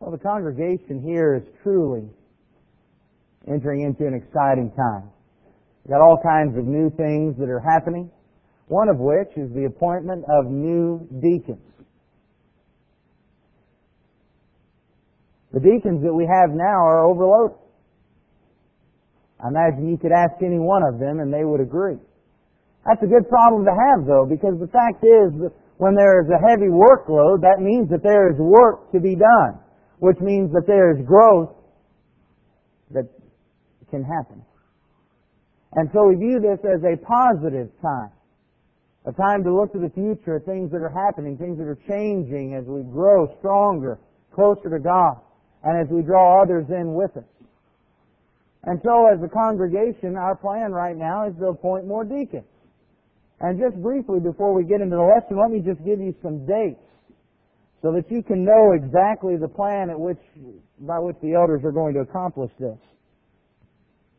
Well, the congregation here is truly entering into an exciting time. We've got all kinds of new things that are happening, one of which is the appointment of new deacons. The deacons that we have now are overloaded. I imagine you could ask any one of them and they would agree. That's a good problem to have though, because the fact is that when there is a heavy workload, that means that there is work to be done, which means that there is growth that can happen. And so we view this as a positive time. A time to look to the future, things that are happening, things that are changing as we grow stronger, closer to God and as we draw others in with us. And so as a congregation, our plan right now is to appoint more deacons. And just briefly before we get into the lesson, let me just give you some dates so that you can know exactly the plan at which, by which the elders are going to accomplish this.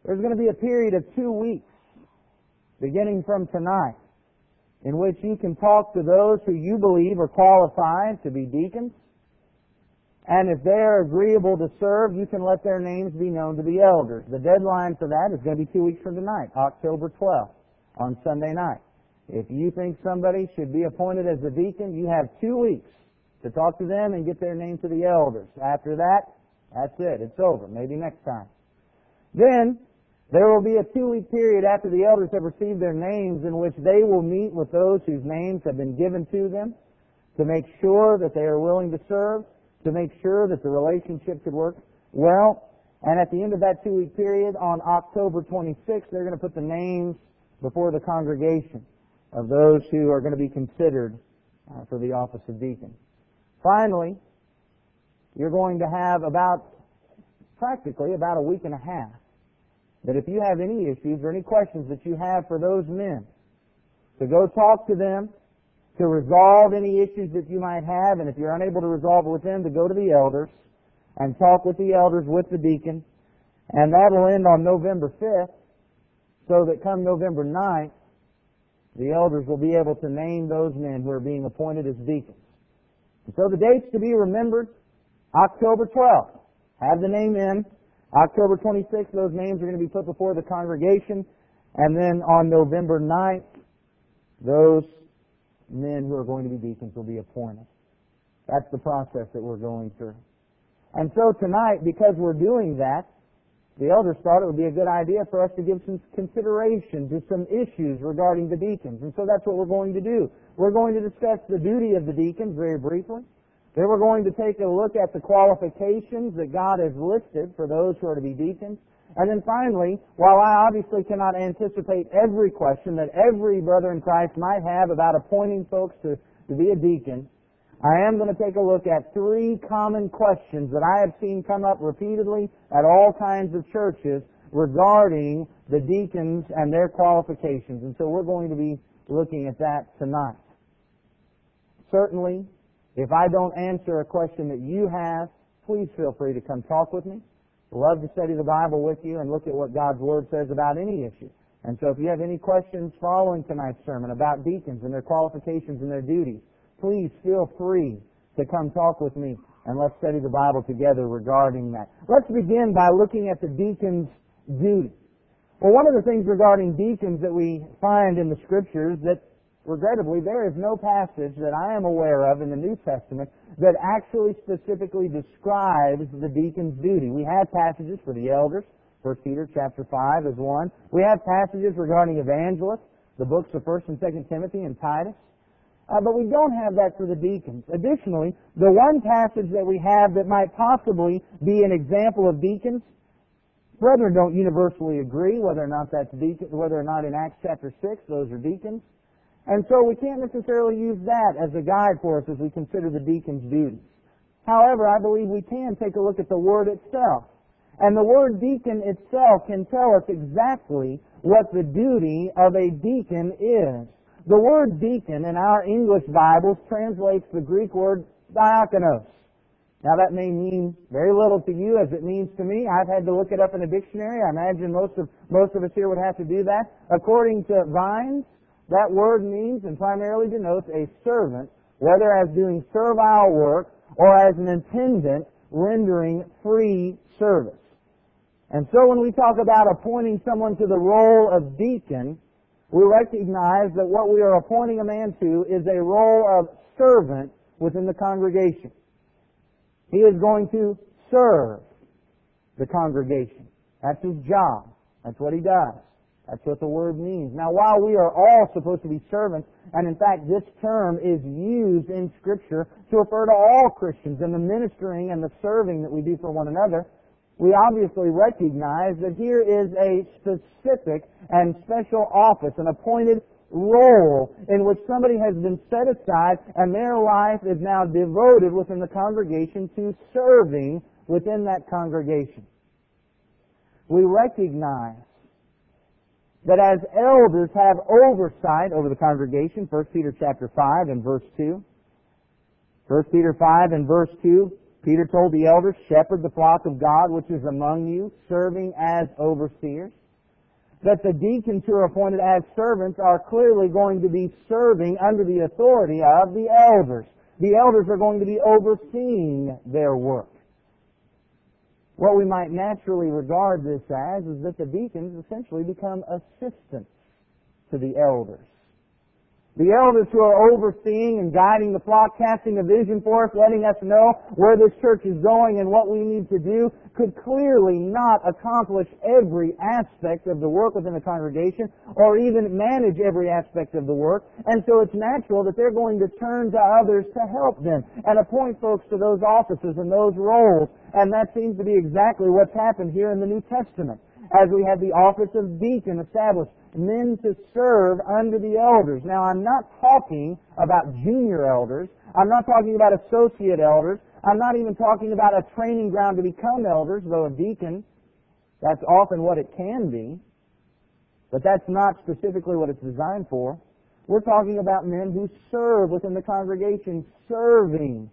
There's going to be a period of two weeks, beginning from tonight, in which you can talk to those who you believe are qualified to be deacons and if they're agreeable to serve, you can let their names be known to the elders. The deadline for that is going to be two weeks from tonight, October 12th, on Sunday night. If you think somebody should be appointed as a deacon, you have two weeks to talk to them and get their name to the elders. After that, that's it. It's over. Maybe next time. Then, there will be a two-week period after the elders have received their names in which they will meet with those whose names have been given to them to make sure that they are willing to serve to make sure that the relationship could work well. And at the end of that two week period, on October 26th, they're going to put the names before the congregation of those who are going to be considered uh, for the office of deacon. Finally, you're going to have about, practically about a week and a half, that if you have any issues or any questions that you have for those men, to go talk to them, to resolve any issues that you might have, and if you're unable to resolve it with them, to go to the elders and talk with the elders, with the deacon, and that will end on November 5th, so that come November 9th, the elders will be able to name those men who are being appointed as deacons. So the dates to be remembered, October 12th. Have the name in. October 26th, those names are going to be put before the congregation. And then on November 9th, those men who are going to be deacons will be appointed. That's the process that we're going through. And so tonight, because we're doing that, the elders thought it would be a good idea for us to give some consideration to some issues regarding the deacons. And so that's what we're going to do. We're going to discuss the duty of the deacons very briefly. Then we're going to take a look at the qualifications that God has listed for those who are to be deacons. And then finally, while I obviously cannot anticipate every question that every brother in Christ might have about appointing folks to, to be a deacon, I am going to take a look at three common questions that I have seen come up repeatedly at all kinds of churches regarding the deacons and their qualifications. And so we're going to be looking at that tonight. Certainly, if I don't answer a question that you have, please feel free to come talk with me love to study the Bible with you and look at what God's Word says about any issue. And so if you have any questions following tonight's sermon about deacons and their qualifications and their duties, please feel free to come talk with me and let's study the Bible together regarding that. Let's begin by looking at the deacon's duty. Well, one of the things regarding deacons that we find in the scriptures that regrettably, there is no passage that I am aware of in the New Testament that actually specifically describes the deacon's duty. We have passages for the elders. 1 Peter chapter 5 is one. We have passages regarding evangelists, the books of 1st and 2nd Timothy and Titus. Uh, but we don't have that for the deacons. Additionally, the one passage that we have that might possibly be an example of deacons, brethren don't universally agree whether or not that's deacon, whether or not in Acts chapter 6 those are deacons. And so we can't necessarily use that as a guide for us as we consider the deacon's duties. However, I believe we can take a look at the word itself. And the word deacon itself can tell us exactly what the duty of a deacon is. The word deacon in our English Bibles translates the Greek word diakonos. Now that may mean very little to you as it means to me. I've had to look it up in a dictionary. I imagine most of, most of us here would have to do that. According to Vines, that word means and primarily denotes a servant, whether as doing servile work or as an attendant rendering free service. And so when we talk about appointing someone to the role of deacon, we recognize that what we are appointing a man to is a role of servant within the congregation. He is going to serve the congregation. That's his job. That's what he does. That's what the word means. Now, while we are all supposed to be servants, and in fact this term is used in Scripture to refer to all Christians and the ministering and the serving that we do for one another, we obviously recognize that here is a specific and special office, an appointed role in which somebody has been set aside and their life is now devoted within the congregation to serving within that congregation. We recognize that as elders have oversight over the congregation, 1 Peter chapter 5 and verse 2. 1 Peter 5 and verse 2, Peter told the elders, shepherd the flock of God which is among you, serving as overseers. That the deacons who are appointed as servants are clearly going to be serving under the authority of the elders. The elders are going to be overseeing their work. What we might naturally regard this as is that the deacons essentially become assistants to the elders. The elders who are overseeing and guiding the flock, casting a vision for us, letting us know where this church is going and what we need to do, could clearly not accomplish every aspect of the work within the congregation or even manage every aspect of the work. And so it's natural that they're going to turn to others to help them and appoint folks to those offices and those roles. And that seems to be exactly what's happened here in the New Testament as we have the office of deacon established men to serve under the elders. Now, I'm not talking about junior elders. I'm not talking about associate elders. I'm not even talking about a training ground to become elders, though a deacon, that's often what it can be. But that's not specifically what it's designed for. We're talking about men who serve within the congregation, serving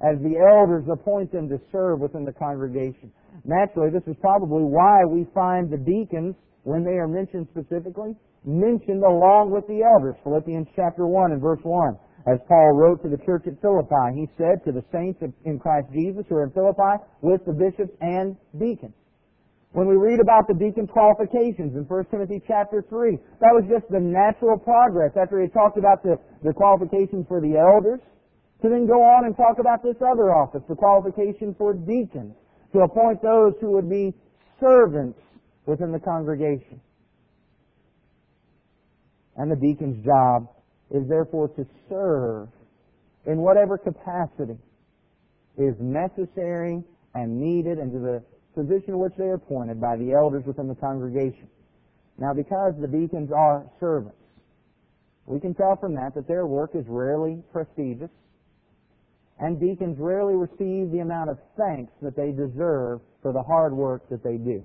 as the elders appoint them to serve within the congregation. Naturally, this is probably why we find the deacons when they are mentioned specifically, mentioned along with the elders. Philippians chapter 1 and verse 1. As Paul wrote to the church at Philippi, he said to the saints in Christ Jesus who are in Philippi with the bishops and deacons. When we read about the deacon qualifications in 1 Timothy chapter 3, that was just the natural progress after he talked about the, the qualifications for the elders, to then go on and talk about this other office, the qualification for deacons, to appoint those who would be servants within the congregation. And the deacon's job is therefore to serve in whatever capacity is necessary and needed into the position in which they are appointed by the elders within the congregation. Now, because the deacons are servants, we can tell from that that their work is rarely prestigious, and deacons rarely receive the amount of thanks that they deserve for the hard work that they do.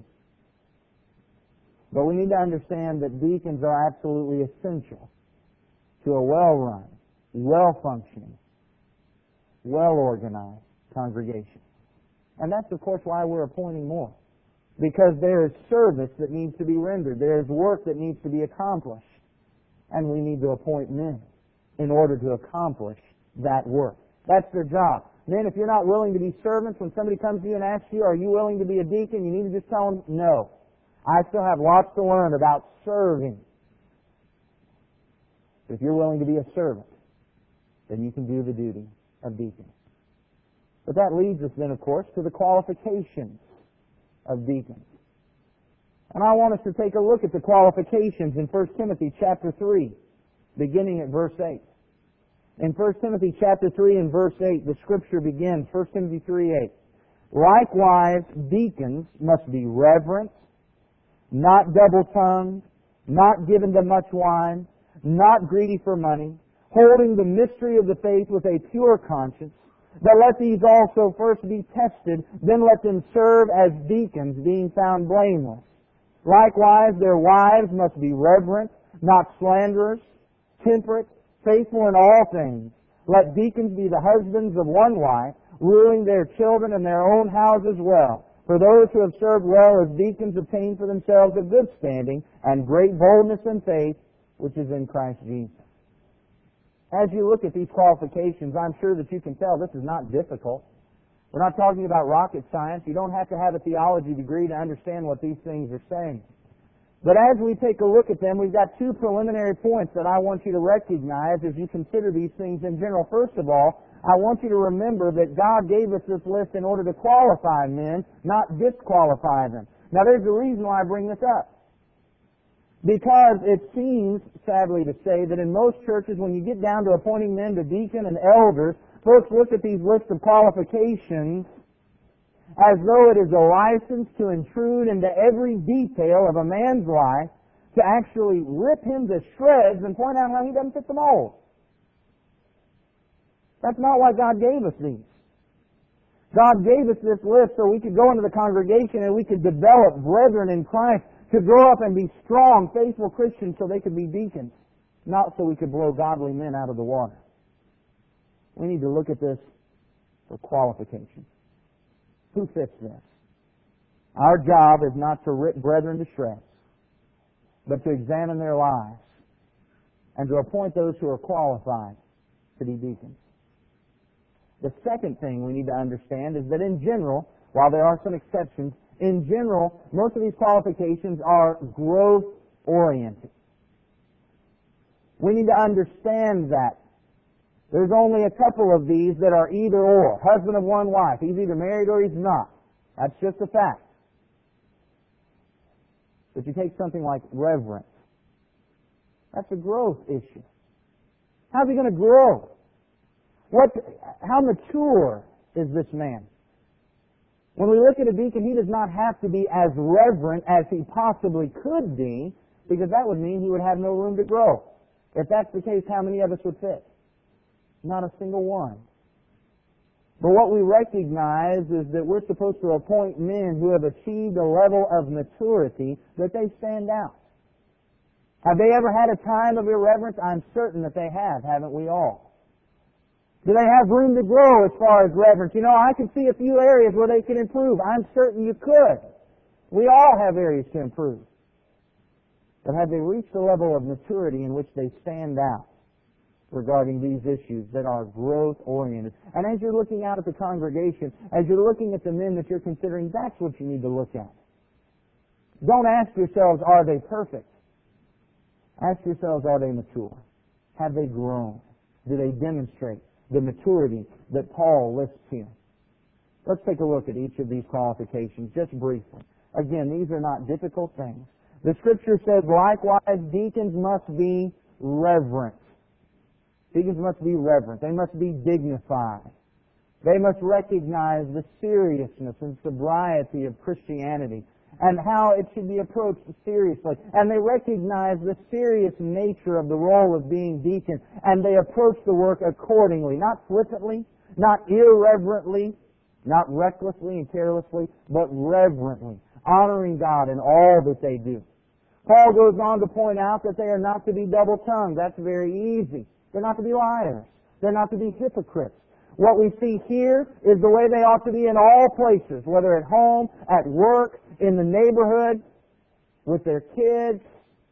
But we need to understand that deacons are absolutely essential to a well-run, well-functioning, well-organized congregation. And that's of course why we're appointing more. Because there is service that needs to be rendered. There is work that needs to be accomplished. And we need to appoint men in order to accomplish that work. That's their job. Men, if you're not willing to be servants, when somebody comes to you and asks you, are you willing to be a deacon? You need to just tell them, no. I still have lots to learn about serving. If you're willing to be a servant, then you can do the duty of deacon. But that leads us then, of course, to the qualifications of deacons. And I want us to take a look at the qualifications in 1 Timothy chapter 3, beginning at verse 8. In 1 Timothy chapter 3 and verse 8, the scripture begins, 1 Timothy 3, 8. Likewise, deacons must be reverent, not double-tongued, not given to much wine, not greedy for money, holding the mystery of the faith with a pure conscience, but let these also first be tested, then let them serve as deacons, being found blameless. Likewise, their wives must be reverent, not slanderers, temperate, faithful in all things. Let deacons be the husbands of one wife, ruling their children and their own houses well. For those who have served well as deacons obtain for themselves a good standing and great boldness and faith, which is in Christ Jesus. As you look at these qualifications, I'm sure that you can tell this is not difficult. We're not talking about rocket science. You don't have to have a theology degree to understand what these things are saying. But as we take a look at them, we've got two preliminary points that I want you to recognize as you consider these things in general. First of all, I want you to remember that God gave us this list in order to qualify men, not disqualify them. Now there's a reason why I bring this up. Because it seems, sadly to say, that in most churches when you get down to appointing men to deacon and elders, folks look at these lists of qualifications as though it is a license to intrude into every detail of a man's life to actually rip him to shreds and point out how he doesn't fit the mold. That's not why God gave us these. God gave us this list so we could go into the congregation and we could develop brethren in Christ to grow up and be strong, faithful Christians so they could be deacons, not so we could blow godly men out of the water. We need to look at this for qualification. Who fits this? Our job is not to rip brethren to shreds, but to examine their lives and to appoint those who are qualified to be deacons. The second thing we need to understand is that in general, while there are some exceptions, in general, most of these qualifications are growth oriented. We need to understand that there's only a couple of these that are either or. Husband of one wife. He's either married or he's not. That's just a fact. But you take something like reverence. That's a growth issue. How's he going to grow? What, how mature is this man? When we look at a deacon, he does not have to be as reverent as he possibly could be, because that would mean he would have no room to grow. If that's the case, how many of us would fit? Not a single one. But what we recognize is that we're supposed to appoint men who have achieved a level of maturity that they stand out. Have they ever had a time of irreverence? I'm certain that they have, haven't we all? Do they have room to grow as far as reverence? You know, I can see a few areas where they can improve. I'm certain you could. We all have areas to improve. But have they reached a level of maturity in which they stand out? Regarding these issues that are growth oriented. And as you're looking out at the congregation, as you're looking at the men that you're considering, that's what you need to look at. Don't ask yourselves, are they perfect? Ask yourselves, are they mature? Have they grown? Do they demonstrate the maturity that Paul lists here? Let's take a look at each of these qualifications just briefly. Again, these are not difficult things. The scripture says, likewise, deacons must be reverent. Deacons must be reverent. They must be dignified. They must recognize the seriousness and sobriety of Christianity and how it should be approached seriously. And they recognize the serious nature of the role of being deacon and they approach the work accordingly, not flippantly, not irreverently, not recklessly and carelessly, but reverently, honoring God in all that they do. Paul goes on to point out that they are not to be double-tongued. That's very easy. They're not to be liars. They're not to be hypocrites. What we see here is the way they ought to be in all places, whether at home, at work, in the neighborhood, with their kids,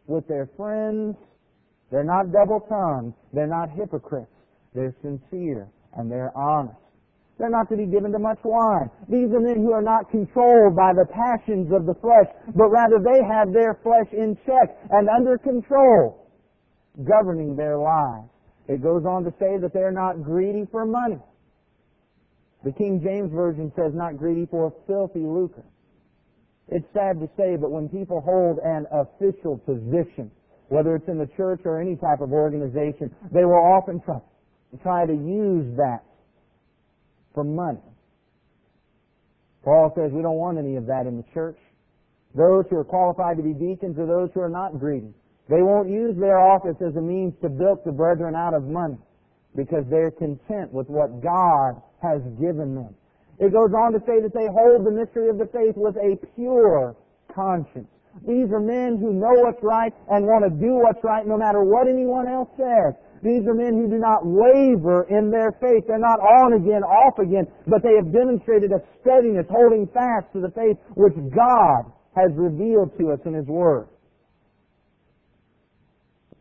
with their friends. They're not double-tongued. They're not hypocrites. They're sincere and they're honest. They're not to be given to much wine. These are men who are not controlled by the passions of the flesh, but rather they have their flesh in check and under control, governing their lives. It goes on to say that they're not greedy for money. The King James Version says not greedy for filthy lucre. It's sad to say, but when people hold an official position, whether it's in the church or any type of organization, they will often try, try to use that for money. Paul says we don't want any of that in the church. Those who are qualified to be deacons are those who are not greedy. They won't use their office as a means to bilk the brethren out of money because they're content with what God has given them. It goes on to say that they hold the mystery of the faith with a pure conscience. These are men who know what's right and want to do what's right no matter what anyone else says. These are men who do not waver in their faith. They're not on again, off again, but they have demonstrated a steadiness, holding fast to the faith which God has revealed to us in His Word.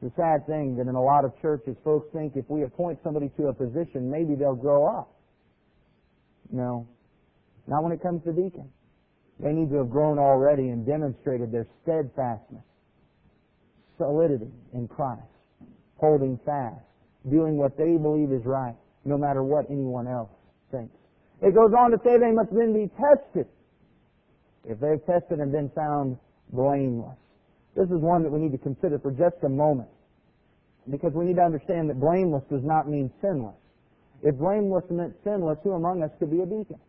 It's a sad thing that in a lot of churches, folks think if we appoint somebody to a position, maybe they'll grow up. No. Not when it comes to deacons. They need to have grown already and demonstrated their steadfastness, solidity in Christ, holding fast, doing what they believe is right, no matter what anyone else thinks. It goes on to say they must then be tested. If they've tested and been found blameless. This is one that we need to consider for just a moment. Because we need to understand that blameless does not mean sinless. If blameless meant sinless, who among us could be a deacon?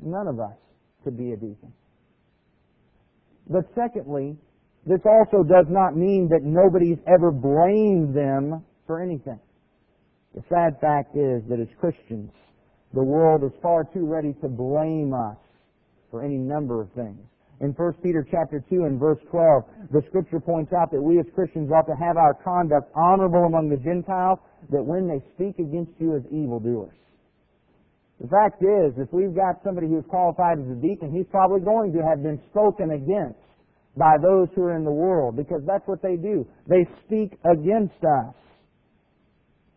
None of us could be a deacon. But secondly, this also does not mean that nobody's ever blamed them for anything. The sad fact is that as Christians, the world is far too ready to blame us for any number of things. In 1 Peter chapter 2 and verse 12, the scripture points out that we as Christians ought to have our conduct honorable among the Gentiles, that when they speak against you as evildoers. The fact is, if we've got somebody who's qualified as a deacon, he's probably going to have been spoken against by those who are in the world, because that's what they do. They speak against us.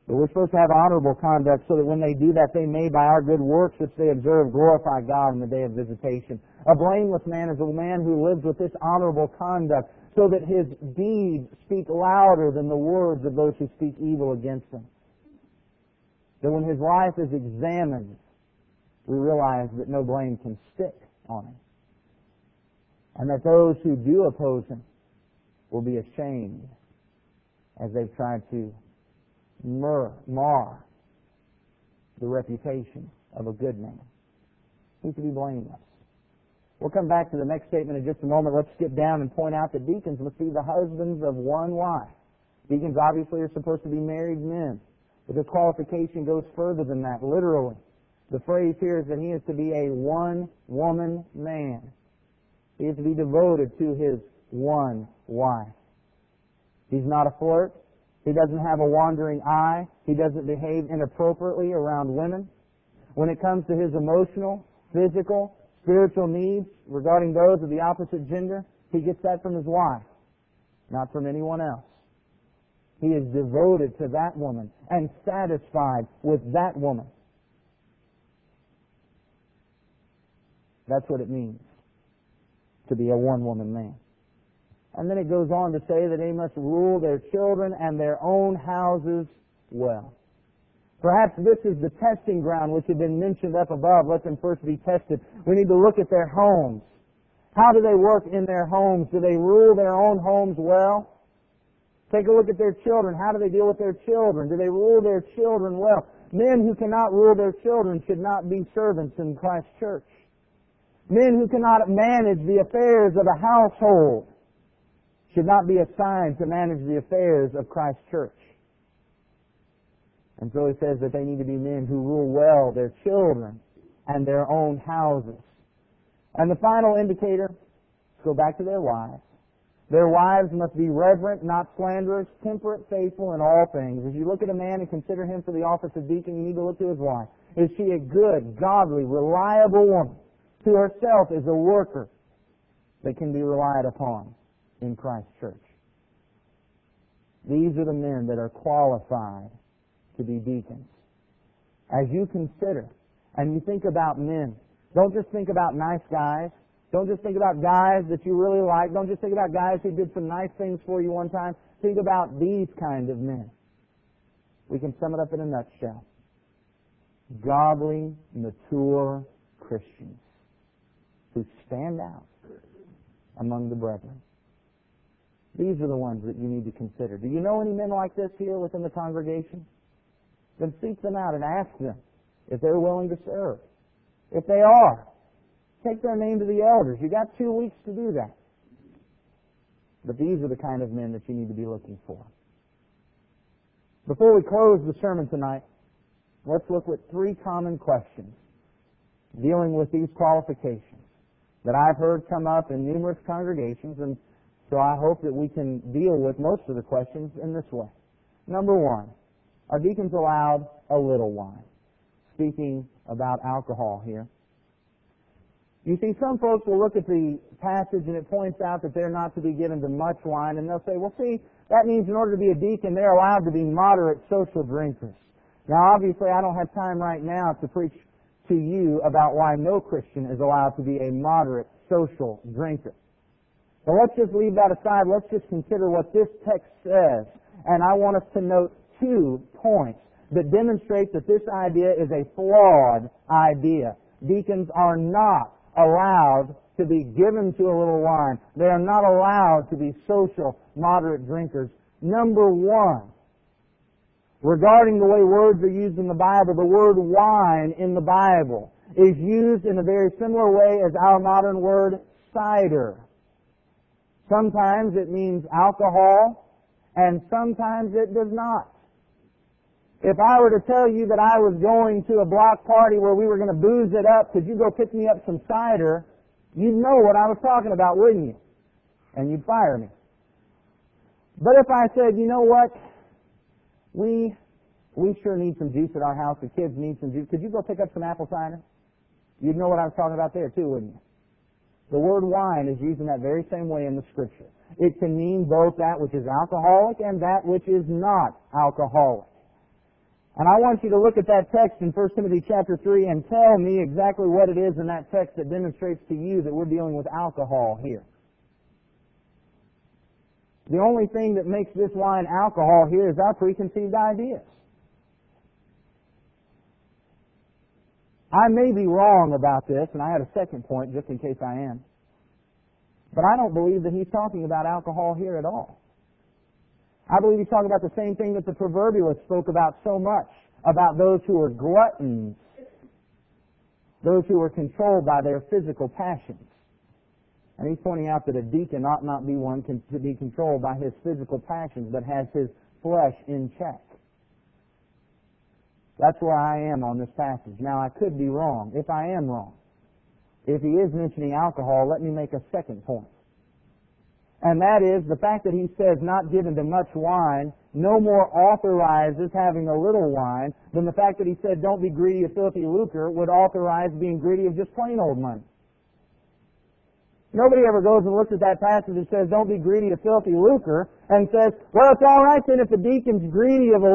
But we're supposed to have honorable conduct so that when they do that, they may, by our good works which they observe, glorify God in the day of visitation. A blameless man is a man who lives with this honorable conduct so that his deeds speak louder than the words of those who speak evil against him. That when his life is examined, we realize that no blame can stick on him. And that those who do oppose him will be ashamed as they've tried to mar, mar the reputation of a good man. He's to be blameless. We'll come back to the next statement in just a moment. Let's skip down and point out that deacons must be the husbands of one wife. Deacons obviously are supposed to be married men, but the qualification goes further than that, literally. The phrase here is that he is to be a one woman man. He is to be devoted to his one wife. He's not a flirt. He doesn't have a wandering eye. He doesn't behave inappropriately around women. When it comes to his emotional, physical, spiritual needs regarding those of the opposite gender, he gets that from his wife, not from anyone else. He is devoted to that woman and satisfied with that woman. That's what it means to be a one woman man. And then it goes on to say that they must rule their children and their own houses well. Perhaps this is the testing ground which had been mentioned up above. Let them first be tested. We need to look at their homes. How do they work in their homes? Do they rule their own homes well? Take a look at their children. How do they deal with their children? Do they rule their children well? Men who cannot rule their children should not be servants in Christ's church. Men who cannot manage the affairs of a household should not be assigned to manage the affairs of Christ's church. And so he says that they need to be men who rule well their children and their own houses. And the final indicator, go back to their wives. Their wives must be reverent, not slanderous, temperate, faithful in all things. As you look at a man and consider him for the office of deacon, you need to look to his wife. Is she a good, godly, reliable woman? To herself is a worker that can be relied upon in Christ's church. These are the men that are qualified to be deacons. As you consider and you think about men, don't just think about nice guys. Don't just think about guys that you really like. Don't just think about guys who did some nice things for you one time. Think about these kind of men. We can sum it up in a nutshell. Godly, mature Christians who stand out among the brethren. These are the ones that you need to consider. Do you know any men like this here within the congregation? Then seek them out and ask them if they're willing to serve. If they are, take their name to the elders. You got two weeks to do that. But these are the kind of men that you need to be looking for. Before we close the sermon tonight, let's look at three common questions dealing with these qualifications that I've heard come up in numerous congregations, and so I hope that we can deal with most of the questions in this way. Number one, are deacons allowed a little wine? Speaking about alcohol here. You see, some folks will look at the passage and it points out that they're not to be given to much wine, and they'll say, well, see, that means in order to be a deacon, they're allowed to be moderate social drinkers. Now, obviously, I don't have time right now to preach to you about why no Christian is allowed to be a moderate social drinker. But let's just leave that aside. Let's just consider what this text says. And I want us to note two points that demonstrate that this idea is a flawed idea. Deacons are not allowed to be given to a little wine. They are not allowed to be social, moderate drinkers. Number one, regarding the way words are used in the Bible, the word wine in the Bible is used in a very similar way as our modern word cider. Sometimes it means alcohol, and sometimes it does not. If I were to tell you that I was going to a block party where we were going to booze it up, could you go pick me up some cider? You'd know what I was talking about, wouldn't you? And you'd fire me. But if I said, you know what? We, we sure need some juice at our house. The kids need some juice. Could you go pick up some apple cider? You'd know what I was talking about there too, wouldn't you? The word wine is used in that very same way in the scripture. It can mean both that which is alcoholic and that which is not alcoholic. And I want you to look at that text in 1 Timothy chapter 3 and tell me exactly what it is in that text that demonstrates to you that we're dealing with alcohol here. The only thing that makes this wine alcohol here is our preconceived ideas. I may be wrong about this, and I had a second point just in case I am. But I don't believe that he's talking about alcohol here at all. I believe he's talking about the same thing that the proverbialist spoke about so much, about those who are gluttons, those who are controlled by their physical passions. And he's pointing out that a deacon ought not be one to be controlled by his physical passions, but has his flesh in check. That's where I am on this passage. Now, I could be wrong. If I am wrong, if he is mentioning alcohol, let me make a second point. And that is the fact that he says not given to much wine no more authorizes having a little wine than the fact that he said don't be greedy of filthy lucre would authorize being greedy of just plain old money. Nobody ever goes and looks at that passage and says, don't be greedy of filthy lucre, and says, well, it's all right then if the deacon's greedy of, a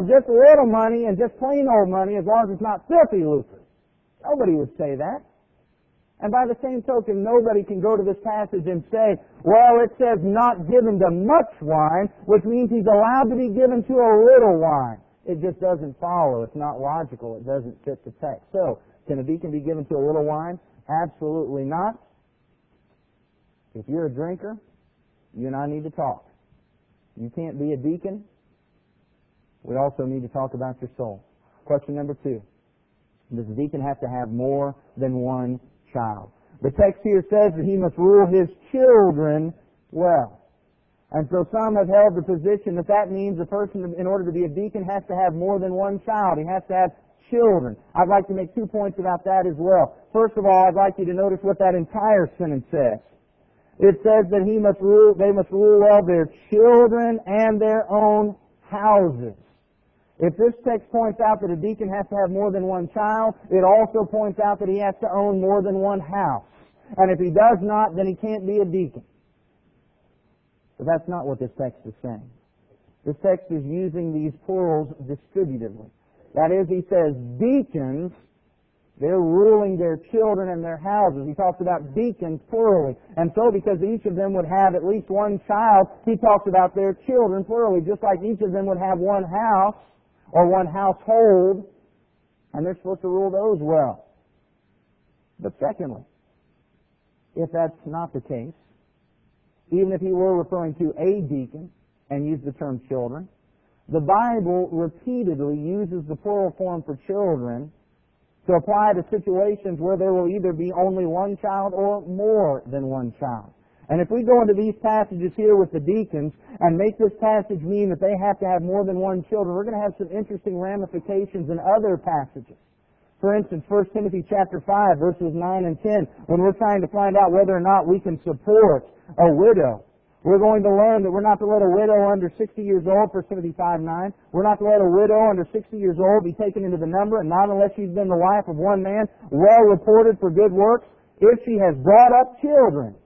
of just a little money and just plain old money as long as it's not filthy lucre. Nobody would say that. And by the same token, nobody can go to this passage and say, well, it says not given to much wine, which means he's allowed to be given to a little wine. It just doesn't follow. It's not logical. It doesn't fit the text. So, can a deacon be given to a little wine? Absolutely not. If you're a drinker, you and I need to talk. You can't be a deacon. We also need to talk about your soul. Question number two. Does a deacon have to have more than one child. The text here says that he must rule his children well. And so some have held the position that that means a person, in order to be a deacon, has to have more than one child. He has to have children. I'd like to make two points about that as well. First of all, I'd like you to notice what that entire sentence says. It says that he must rule, they must rule well their children and their own houses. If this text points out that a deacon has to have more than one child, it also points out that he has to own more than one house. And if he does not, then he can't be a deacon. But that's not what this text is saying. This text is using these plurals distributively. That is, he says deacons, they're ruling their children and their houses. He talks about deacons plurally. And so because each of them would have at least one child, he talks about their children plurally, just like each of them would have one house or one household, and they're supposed to rule those well. But secondly, if that's not the case, even if he were referring to a deacon and used the term children, the Bible repeatedly uses the plural form for children to apply to situations where there will either be only one child or more than one child. And if we go into these passages here with the deacons and make this passage mean that they have to have more than one children, we're going to have some interesting ramifications in other passages. For instance, 1 Timothy chapter 5 verses 9 and 10, when we're trying to find out whether or not we can support a widow. We're going to learn that we're not to let a widow under 60 years old, 1 Timothy 5 9. We're not to let a widow under 60 years old be taken into the number, and not unless she's been the wife of one man, well reported for good works, if she has brought up children.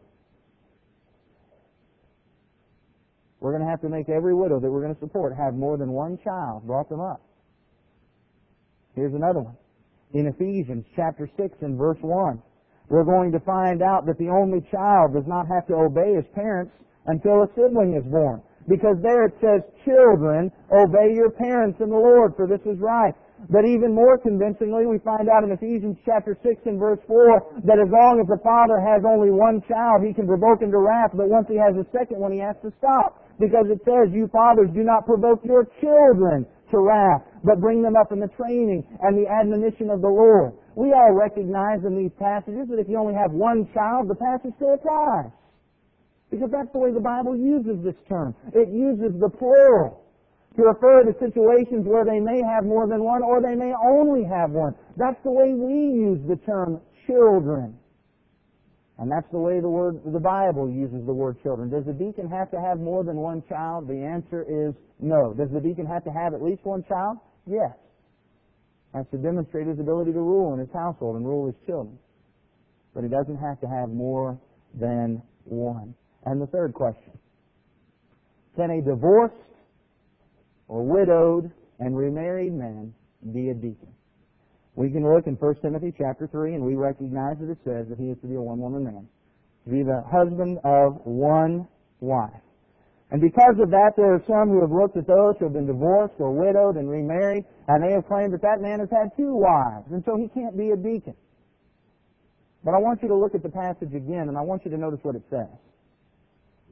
We're going to have to make every widow that we're going to support have more than one child, brought them up. Here's another one. in Ephesians chapter 6 and verse 1. We're going to find out that the only child does not have to obey his parents until a sibling is born. Because there it says, children, obey your parents in the Lord, for this is right. But even more convincingly, we find out in Ephesians chapter 6 and verse 4 that as long as the father has only one child, he can provoke him to wrath, but once he has a second one, he has to stop. Because it says, you fathers do not provoke your children to wrath, but bring them up in the training and the admonition of the Lord. We all recognize in these passages that if you only have one child, the passage still applies. Because that's the way the Bible uses this term. It uses the plural to refer to situations where they may have more than one or they may only have one. That's the way we use the term children. And that's the way the word, the Bible uses the word children. Does the deacon have to have more than one child? The answer is no. Does the deacon have to have at least one child? Yes. Has to demonstrate his ability to rule in his household and rule his children. But he doesn't have to have more than one. And the third question. Can a divorced or widowed and remarried man be a deacon? We can look in 1 Timothy chapter 3 and we recognize that it says that he is to be a one-woman man. To be the husband of one wife. And because of that, there are some who have looked at those who have been divorced or widowed and remarried, and they have claimed that that man has had two wives, and so he can't be a deacon. But I want you to look at the passage again, and I want you to notice what it says.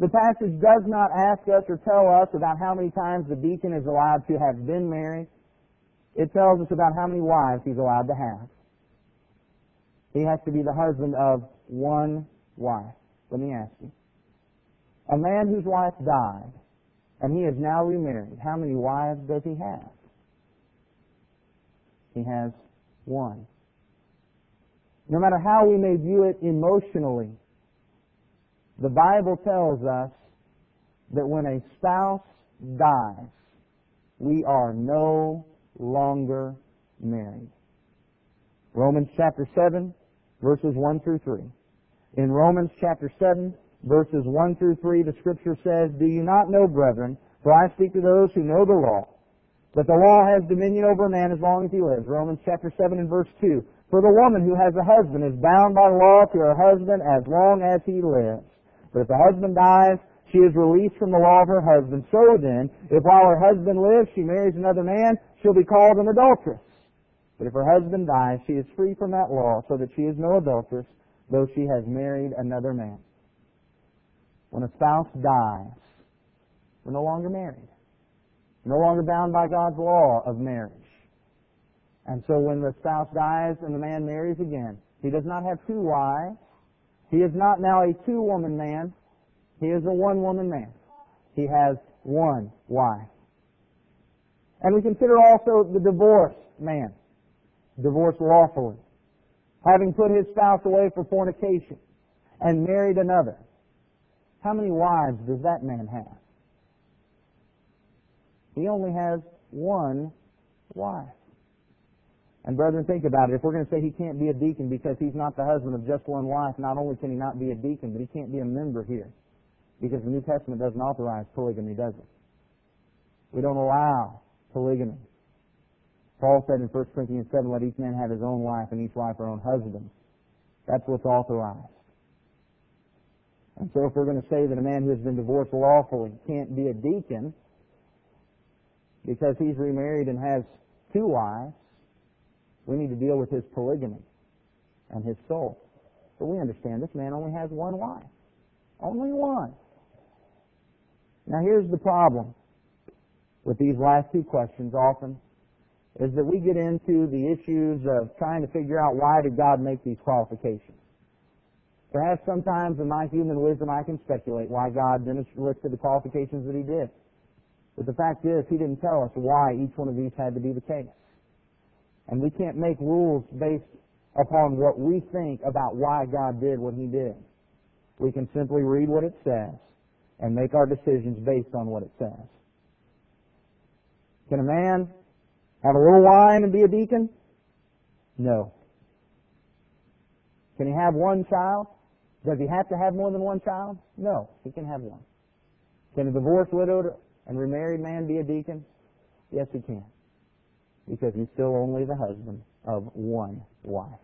The passage does not ask us or tell us about how many times the deacon is allowed to have been married. It tells us about how many wives he's allowed to have. He has to be the husband of one wife. Let me ask you. A man whose wife died, and he is now remarried, how many wives does he have? He has one. No matter how we may view it emotionally, the Bible tells us that when a spouse dies, we are no longer married. Romans chapter 7, verses 1 through 3. In Romans chapter 7, verses 1 through 3, the scripture says, Do you not know, brethren, for I speak to those who know the law, that the law has dominion over a man as long as he lives. Romans chapter 7 and verse 2. For the woman who has a husband is bound by law to her husband as long as he lives. But if the husband dies, she is released from the law of her husband. So then, if while her husband lives she marries another man, she'll be called an adulteress. But if her husband dies, she is free from that law, so that she is no adulteress, though she has married another man. When a spouse dies, we're no longer married. We're No longer bound by God's law of marriage. And so when the spouse dies and the man marries again, he does not have two wives. He is not now a two-woman man. He is a one-woman man. He has one wife. And we consider also the divorced man, divorced lawfully, having put his spouse away for fornication and married another. How many wives does that man have? He only has one wife. And brethren, think about it. If we're going to say he can't be a deacon because he's not the husband of just one wife, not only can he not be a deacon, but he can't be a member here. Because the New Testament doesn't authorize polygamy, does it? We don't allow polygamy. Paul said in 1 Corinthians 7, let each man have his own wife and each wife her own husband. That's what's authorized. And so if we're going to say that a man who has been divorced lawfully can't be a deacon because he's remarried and has two wives, we need to deal with his polygamy and his soul. But we understand this man only has one wife. Only one. Now here's the problem with these last two questions often is that we get into the issues of trying to figure out why did God make these qualifications. Perhaps sometimes in my human wisdom I can speculate why God listed the qualifications that He did. But the fact is, He didn't tell us why each one of these had to be the case. And we can't make rules based upon what we think about why God did what He did. We can simply read what it says and make our decisions based on what it says. Can a man have a little wine and be a deacon? No. Can he have one child? Does he have to have more than one child? No, he can have one. Can a divorced, widowed, and remarried man be a deacon? Yes, he can. Because he's still only the husband of one wife.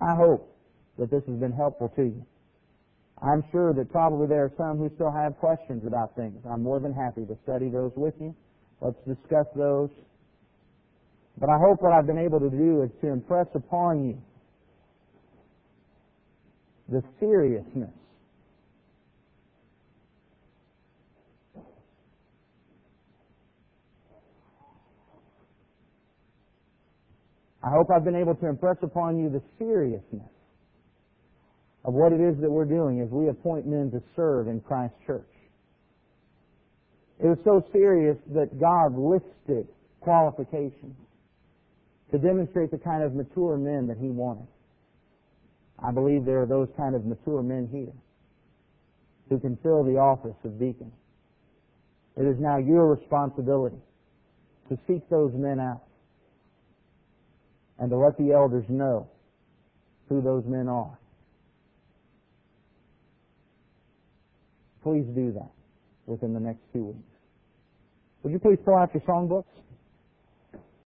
I hope that this has been helpful to you. I'm sure that probably there are some who still have questions about things. I'm more than happy to study those with you. Let's discuss those. But I hope what I've been able to do is to impress upon you the seriousness I hope I've been able to impress upon you the seriousness of what it is that we're doing as we appoint men to serve in Christ's church. It was so serious that God listed qualifications to demonstrate the kind of mature men that He wanted. I believe there are those kind of mature men here who can fill the office of deacon. It is now your responsibility to seek those men out and to let the elders know who those men are. Please do that within the next two weeks. Would you please pull out your songbooks?